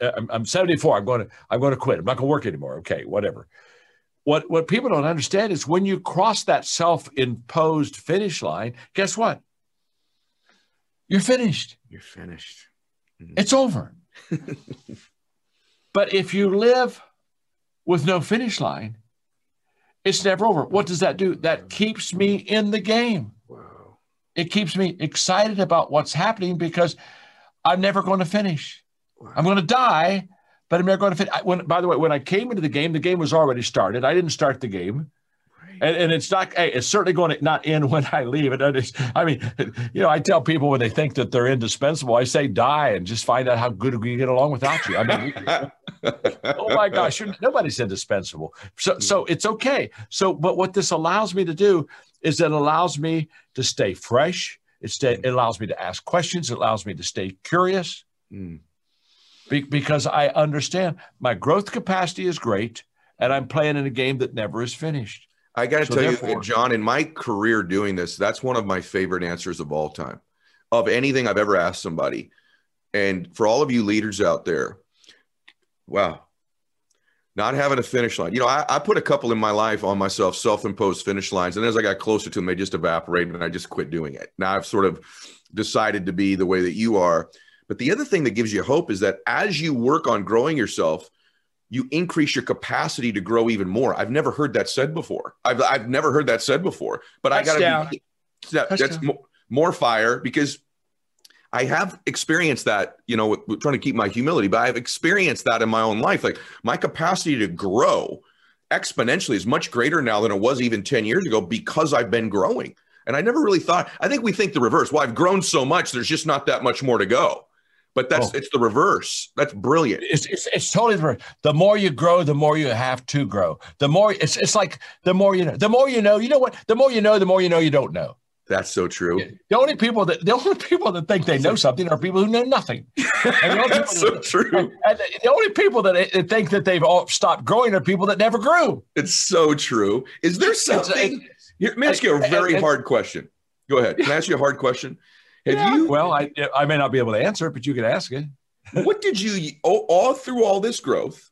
I, I'm 74. I'm going to I'm going to quit. I'm not going to work anymore. Okay, whatever. What what people don't understand is when you cross that self-imposed finish line, guess what? You're finished. You're finished. Mm-hmm. It's over. (laughs) but if you live with no finish line, it's never over. What does that do? That keeps me in the game. Wow. It keeps me excited about what's happening because I'm never going to finish. Wow. I'm going to die, but I'm never going to finish. When, by the way, when I came into the game, the game was already started. I didn't start the game. And, and it's not, hey, it's certainly going to not end when I leave. It, I mean, you know, I tell people when they think that they're indispensable, I say die and just find out how good we get along without you. I mean, (laughs) oh my gosh, nobody's indispensable. So, so it's okay. So, but what this allows me to do is it allows me to stay fresh. It, stay, it allows me to ask questions. It allows me to stay curious mm. Be, because I understand my growth capacity is great and I'm playing in a game that never is finished. I got to so tell you, John, in my career doing this, that's one of my favorite answers of all time of anything I've ever asked somebody. And for all of you leaders out there, wow, not having a finish line. You know, I, I put a couple in my life on myself, self imposed finish lines. And as I got closer to them, they just evaporated and I just quit doing it. Now I've sort of decided to be the way that you are. But the other thing that gives you hope is that as you work on growing yourself, you increase your capacity to grow even more. I've never heard that said before. I've, I've never heard that said before, but Touchdown. I got to be that, that's more, more fire because I have experienced that, you know, trying to keep my humility, but I've experienced that in my own life. Like my capacity to grow exponentially is much greater now than it was even 10 years ago because I've been growing. And I never really thought, I think we think the reverse. Well, I've grown so much, there's just not that much more to go but that's oh. it's the reverse. That's brilliant. It's, it's, it's totally the reverse. The more you grow, the more you have to grow. The more it's it's like the more you know. The more you know, you know what? The more you know, the more you know you don't know. That's so true. The only people that the only people that think they know something are people who know nothing. (laughs) That's so that, true. And the only people eh, that think that they've all stopped growing are people that never grew. It's so true. Is there something? Let me ask you a very hard question. Go ahead. Can I ask you a hard question? Have yeah. you? Well, I I may not be able to answer it, but you could ask it. (laughs) what did you all, all through all this growth?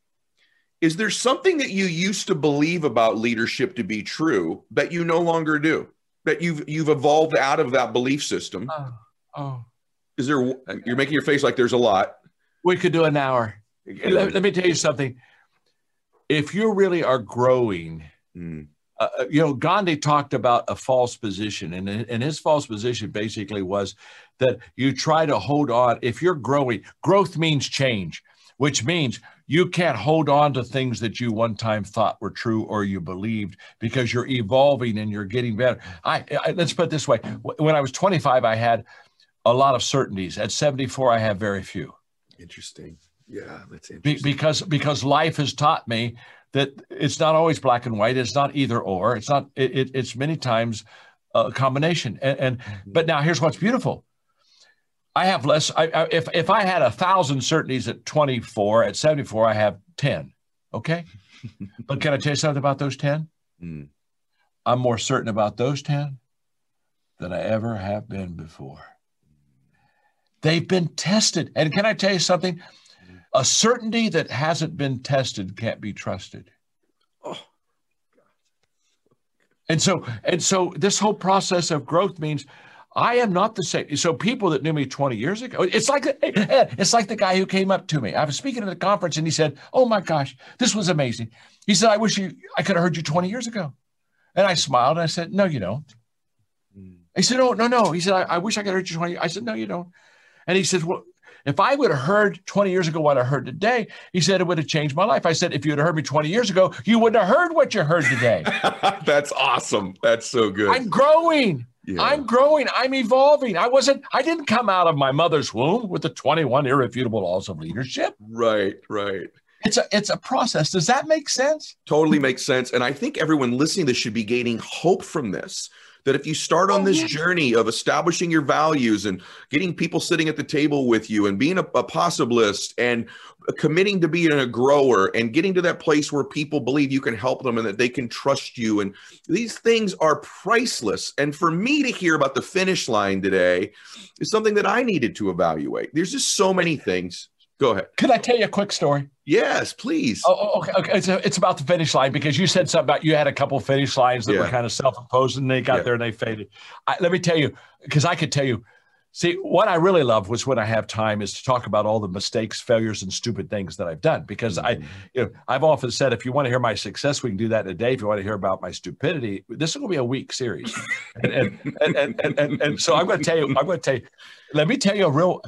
Is there something that you used to believe about leadership to be true that you no longer do? That you've you've evolved out of that belief system? Oh, oh. is there? You're making your face like there's a lot. We could do an hour. Let, let me tell you something. If you really are growing, mm uh, uh, you know, Gandhi talked about a false position, and, and his false position basically was that you try to hold on. If you're growing, growth means change, which means you can't hold on to things that you one time thought were true or you believed because you're evolving and you're getting better. I, I let's put it this way: when I was 25, I had a lot of certainties. At 74, I have very few. Interesting. Yeah, that's Be- interesting. because because life has taught me that it's not always black and white. It's not either or. It's not. It, it, it's many times a combination. And, and but now here's what's beautiful. I have less. I, I, if if I had a thousand certainties at 24, at 74, I have 10. Okay, (laughs) but can I tell you something about those 10? Mm. I'm more certain about those 10 than I ever have been before. They've been tested. And can I tell you something? A certainty that hasn't been tested can't be trusted. Oh. And so, and so this whole process of growth means I am not the same. So people that knew me 20 years ago, it's like it's like the guy who came up to me. I was speaking at a conference and he said, Oh my gosh, this was amazing. He said, I wish you I could have heard you 20 years ago. And I smiled and I said, No, you don't. Mm. He said, Oh, no, no. He said, I, I wish I could have heard you 20. I said, No, you don't. And he said, Well, if I would have heard 20 years ago what I heard today, he said it would have changed my life. I said, if you had heard me 20 years ago, you wouldn't have heard what you heard today. (laughs) that's awesome. That's so good. I'm growing. Yeah. I'm growing. I'm evolving. I wasn't, I didn't come out of my mother's womb with the 21 irrefutable laws of leadership. right, right. It's a it's a process. Does that make sense? Totally makes sense. And I think everyone listening to this should be gaining hope from this. That if you start on Oh, this journey of establishing your values and getting people sitting at the table with you and being a, a possibilist and committing to being a grower and getting to that place where people believe you can help them and that they can trust you. And these things are priceless. And for me to hear about the finish line today is something that I needed to evaluate. There's just so many things. Go ahead. Could I tell you a quick story? Yes, please. Oh, oh, okay. okay. It's, it's about the finish line because you said something about you had a couple of finish lines that were kind of self imposed and they got Yeah. there and they faded. I, let me tell you, because I could tell you, see, what I really love was when I have time is to talk about all the mistakes, failures, and stupid things that I've done. Because I, Mm-hmm. you know, I've often said, if you want to hear my success, we can do that in a day. If you want to hear about my stupidity, this is going to be a week series. and, and, and, and, and, and, and so I'm going to tell you, I'm going to tell you, let me tell you a real,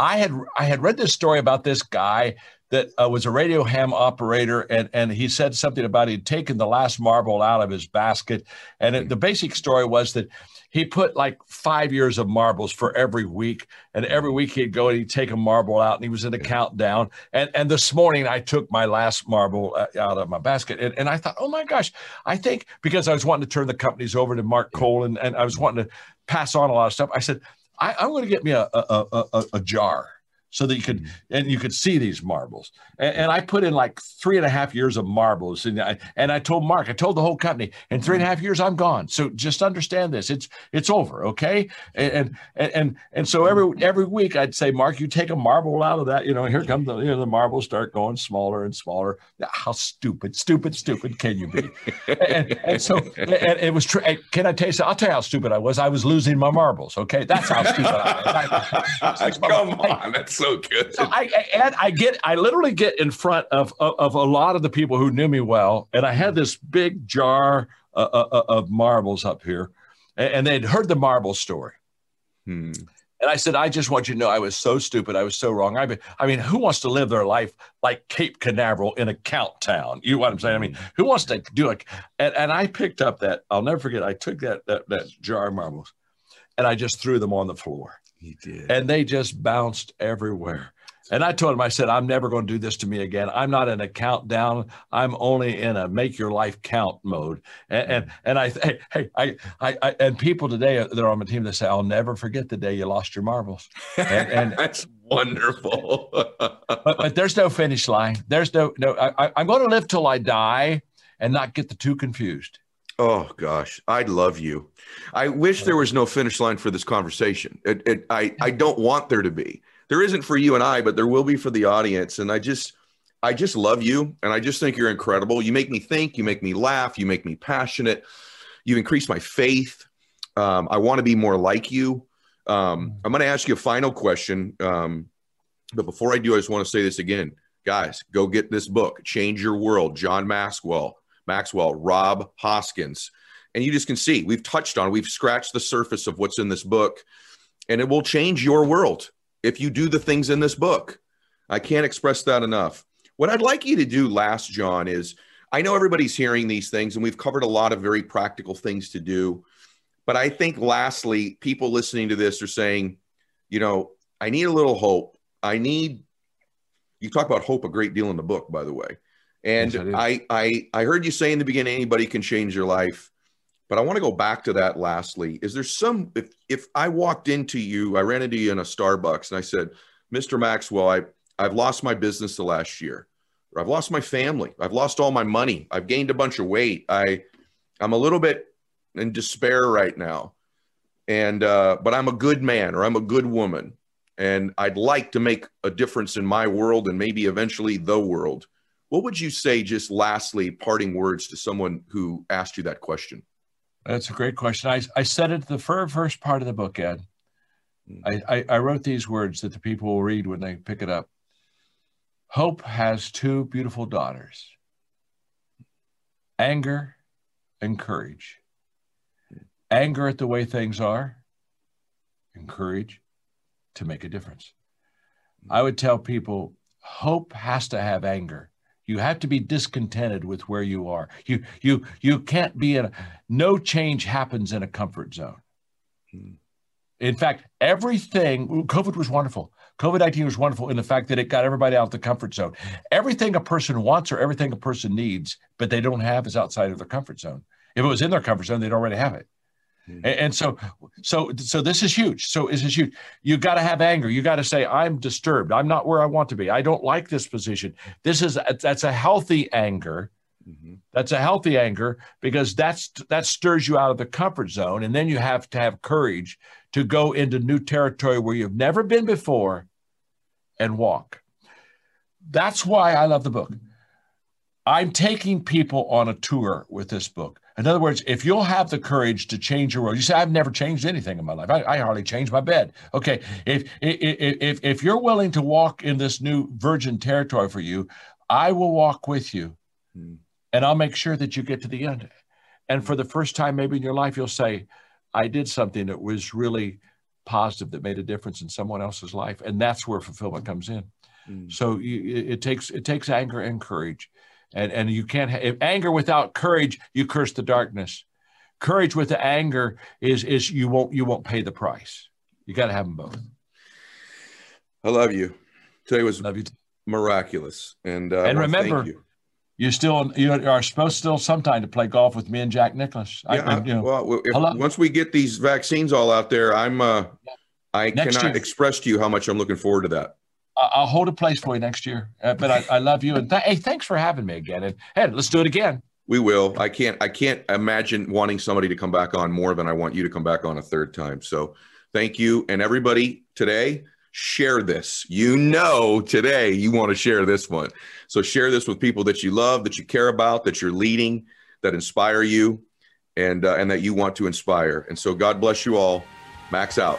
I had, I had read this story about this guy that uh, was a radio ham operator, and and he said something about he'd taken the last marble out of his basket, and it, the basic story was that he put like five years of marbles for every week, and every week he'd go and he'd take a marble out, and he was in a countdown. And and this morning I took my last marble uh, out of my basket, and, and I thought, oh my gosh, I think because I was wanting to turn the companies over to Mark Cole, and, and I was wanting to pass on a lot of stuff. I said, I, I'm going to get me a, a, a, a jar so that you could mm-hmm. and you could see these marbles. And, and I put in like three and a half years of marbles, and I and I told Mark, I told the whole company, in three and a mm-hmm. half years I'm gone. So just understand this, it's it's over, okay? And and and and so every mm-hmm. every week I'd say, Mark, you take a marble out of that, you know, here come the you know the marbles start going smaller and smaller. How stupid, stupid, stupid can you be? and, and so and it was true. Can I tell you? I'll tell you how stupid I was. I was losing my marbles. Okay, that's how stupid I was. (laughs) Come on, that's so good. So I, I and I get I literally get in front of, of of a lot of the people who knew me well, and I had this big jar uh, uh, of marbles up here, and, and they'd heard the marble story. Hmm. And I said, I just want you to know I was so stupid. I was so wrong. I mean, I mean, who wants to live their life like Cape Canaveral in a count town? You know what I'm saying? I mean, who wants to do it? And, and I picked up that, I'll never forget, I took that, that, that jar of marbles and I just threw them on the floor He did. and they just bounced everywhere. And I told him, I said, I'm never going to do this to me again. I'm not in a countdown. I'm only in a make your life count mode. And and, mm. and I, hey, hey, I, I, I, and people today that are on my team, they say, I'll never forget the day you lost your marbles. (laughs) And, and that's wonderful. (laughs) but, but there's no finish line. There's no, no, I, I- I'm going to live till I die and not get the two confused. Oh gosh, I love you. I wish there was no finish line for this conversation. It, it, I, I don't want there to be. There isn't for you and I, but there will be for the audience. And I just, I just love you, and I just think you're incredible. You make me think. You make me laugh. You make me passionate. You increase my faith. Um, I want to be more like you. Um, I'm going to ask you a final question. Um, but before I do, I just want to say this again, guys. Go get this book, "Change Your World." John Maxwell, Maxwell, Rob Hoskins, and you just can see we've touched on, we've scratched the surface of what's in this book, and it will change your world if you do the things in this book. I can't express that enough. What I'd like you to do last, John, is I know everybody's hearing these things, and we've covered a lot of very practical things to do. But I think, lastly, people listening to this are saying, you know, I need a little hope. I need, You talk about hope a great deal in the book, by the way. And Yes, I. I, I, heard you say in the beginning, anybody can change your life. But I want to go back to that lastly. Is there some, if, if I walked into you, I ran into you in a Starbucks and I said, Mr. Maxwell, I, I've lost my business the last year. Or I've lost my family. I've lost all my money. I've gained a bunch of weight. I, I'm a little bit in despair right now. And, uh, but I'm a good man or I'm a good woman. And I'd like to make a difference in my world and maybe eventually the world. What would you say, just lastly, parting words to someone who asked you that question? That's a great question. I, I said it the fir- first part of the book, Ed. Mm. I, I, I wrote these words that the people will read when they pick it up. Hope has two beautiful daughters anger and courage. Anger at the way things are, and courage to make a difference. I would tell people hope has to have anger. You have to be discontented with where you are. You you you can't be in a no change happens in a comfort zone. Hmm. In fact, everything COVID was wonderful. COVID 19 was wonderful in the fact that it got everybody out of the comfort zone. Everything a person wants or everything a person needs, but they don't have is outside of their comfort zone. If it was in their comfort zone, they'd already have it. And, and so, so, so this is huge. So this is huge. You got to have anger. You got to say, "I'm disturbed. I'm not where I want to be. I don't like this position." This is that's a healthy anger. Mhm. That's a healthy anger because that's that stirs you out of the comfort zone, and then you have to have courage to go into new territory where you've never been before, and walk. That's why I love the book. I'm taking people on a tour with this book. In other words, if you'll have the courage to change your world, you say, I've never changed anything in my life. I, I hardly changed my bed. Okay. If, if, if, if you're willing to walk in this new virgin territory for you, I will walk with you Hmm. and I'll make sure that you get to the end. And for the first time, maybe in your life, you'll say, I did something that was really positive that made a difference in someone else's life. And that's where fulfillment comes in. Mm. So you, it it takes it takes anger and courage, and and you can't have anger without courage. You curse the darkness. Courage with the anger is is you won't you won't pay the price. You got to have them both. I love you. Today was Love you. miraculous. And, uh, And remember, you. You still you are supposed still sometime to play golf with me and Jack Nicklaus. Yeah, I- you know, well, if, once we get these vaccines all out there, I'm, uh, I Next cannot year. express to you how much I'm looking forward to that. I'll hold a place for you next year. Uh, but I, I love you and th- hey, thanks for having me again. And hey, let's do it again. We will. I can't. I can't imagine wanting somebody to come back on more than I want you to come back on a third time. So, thank you, and everybody today. Share this. You know, today you want to share this one. So share this with people that you love, that you care about, that you're leading, that inspire you, and uh, and that you want to inspire. And so, God bless you all. Max out.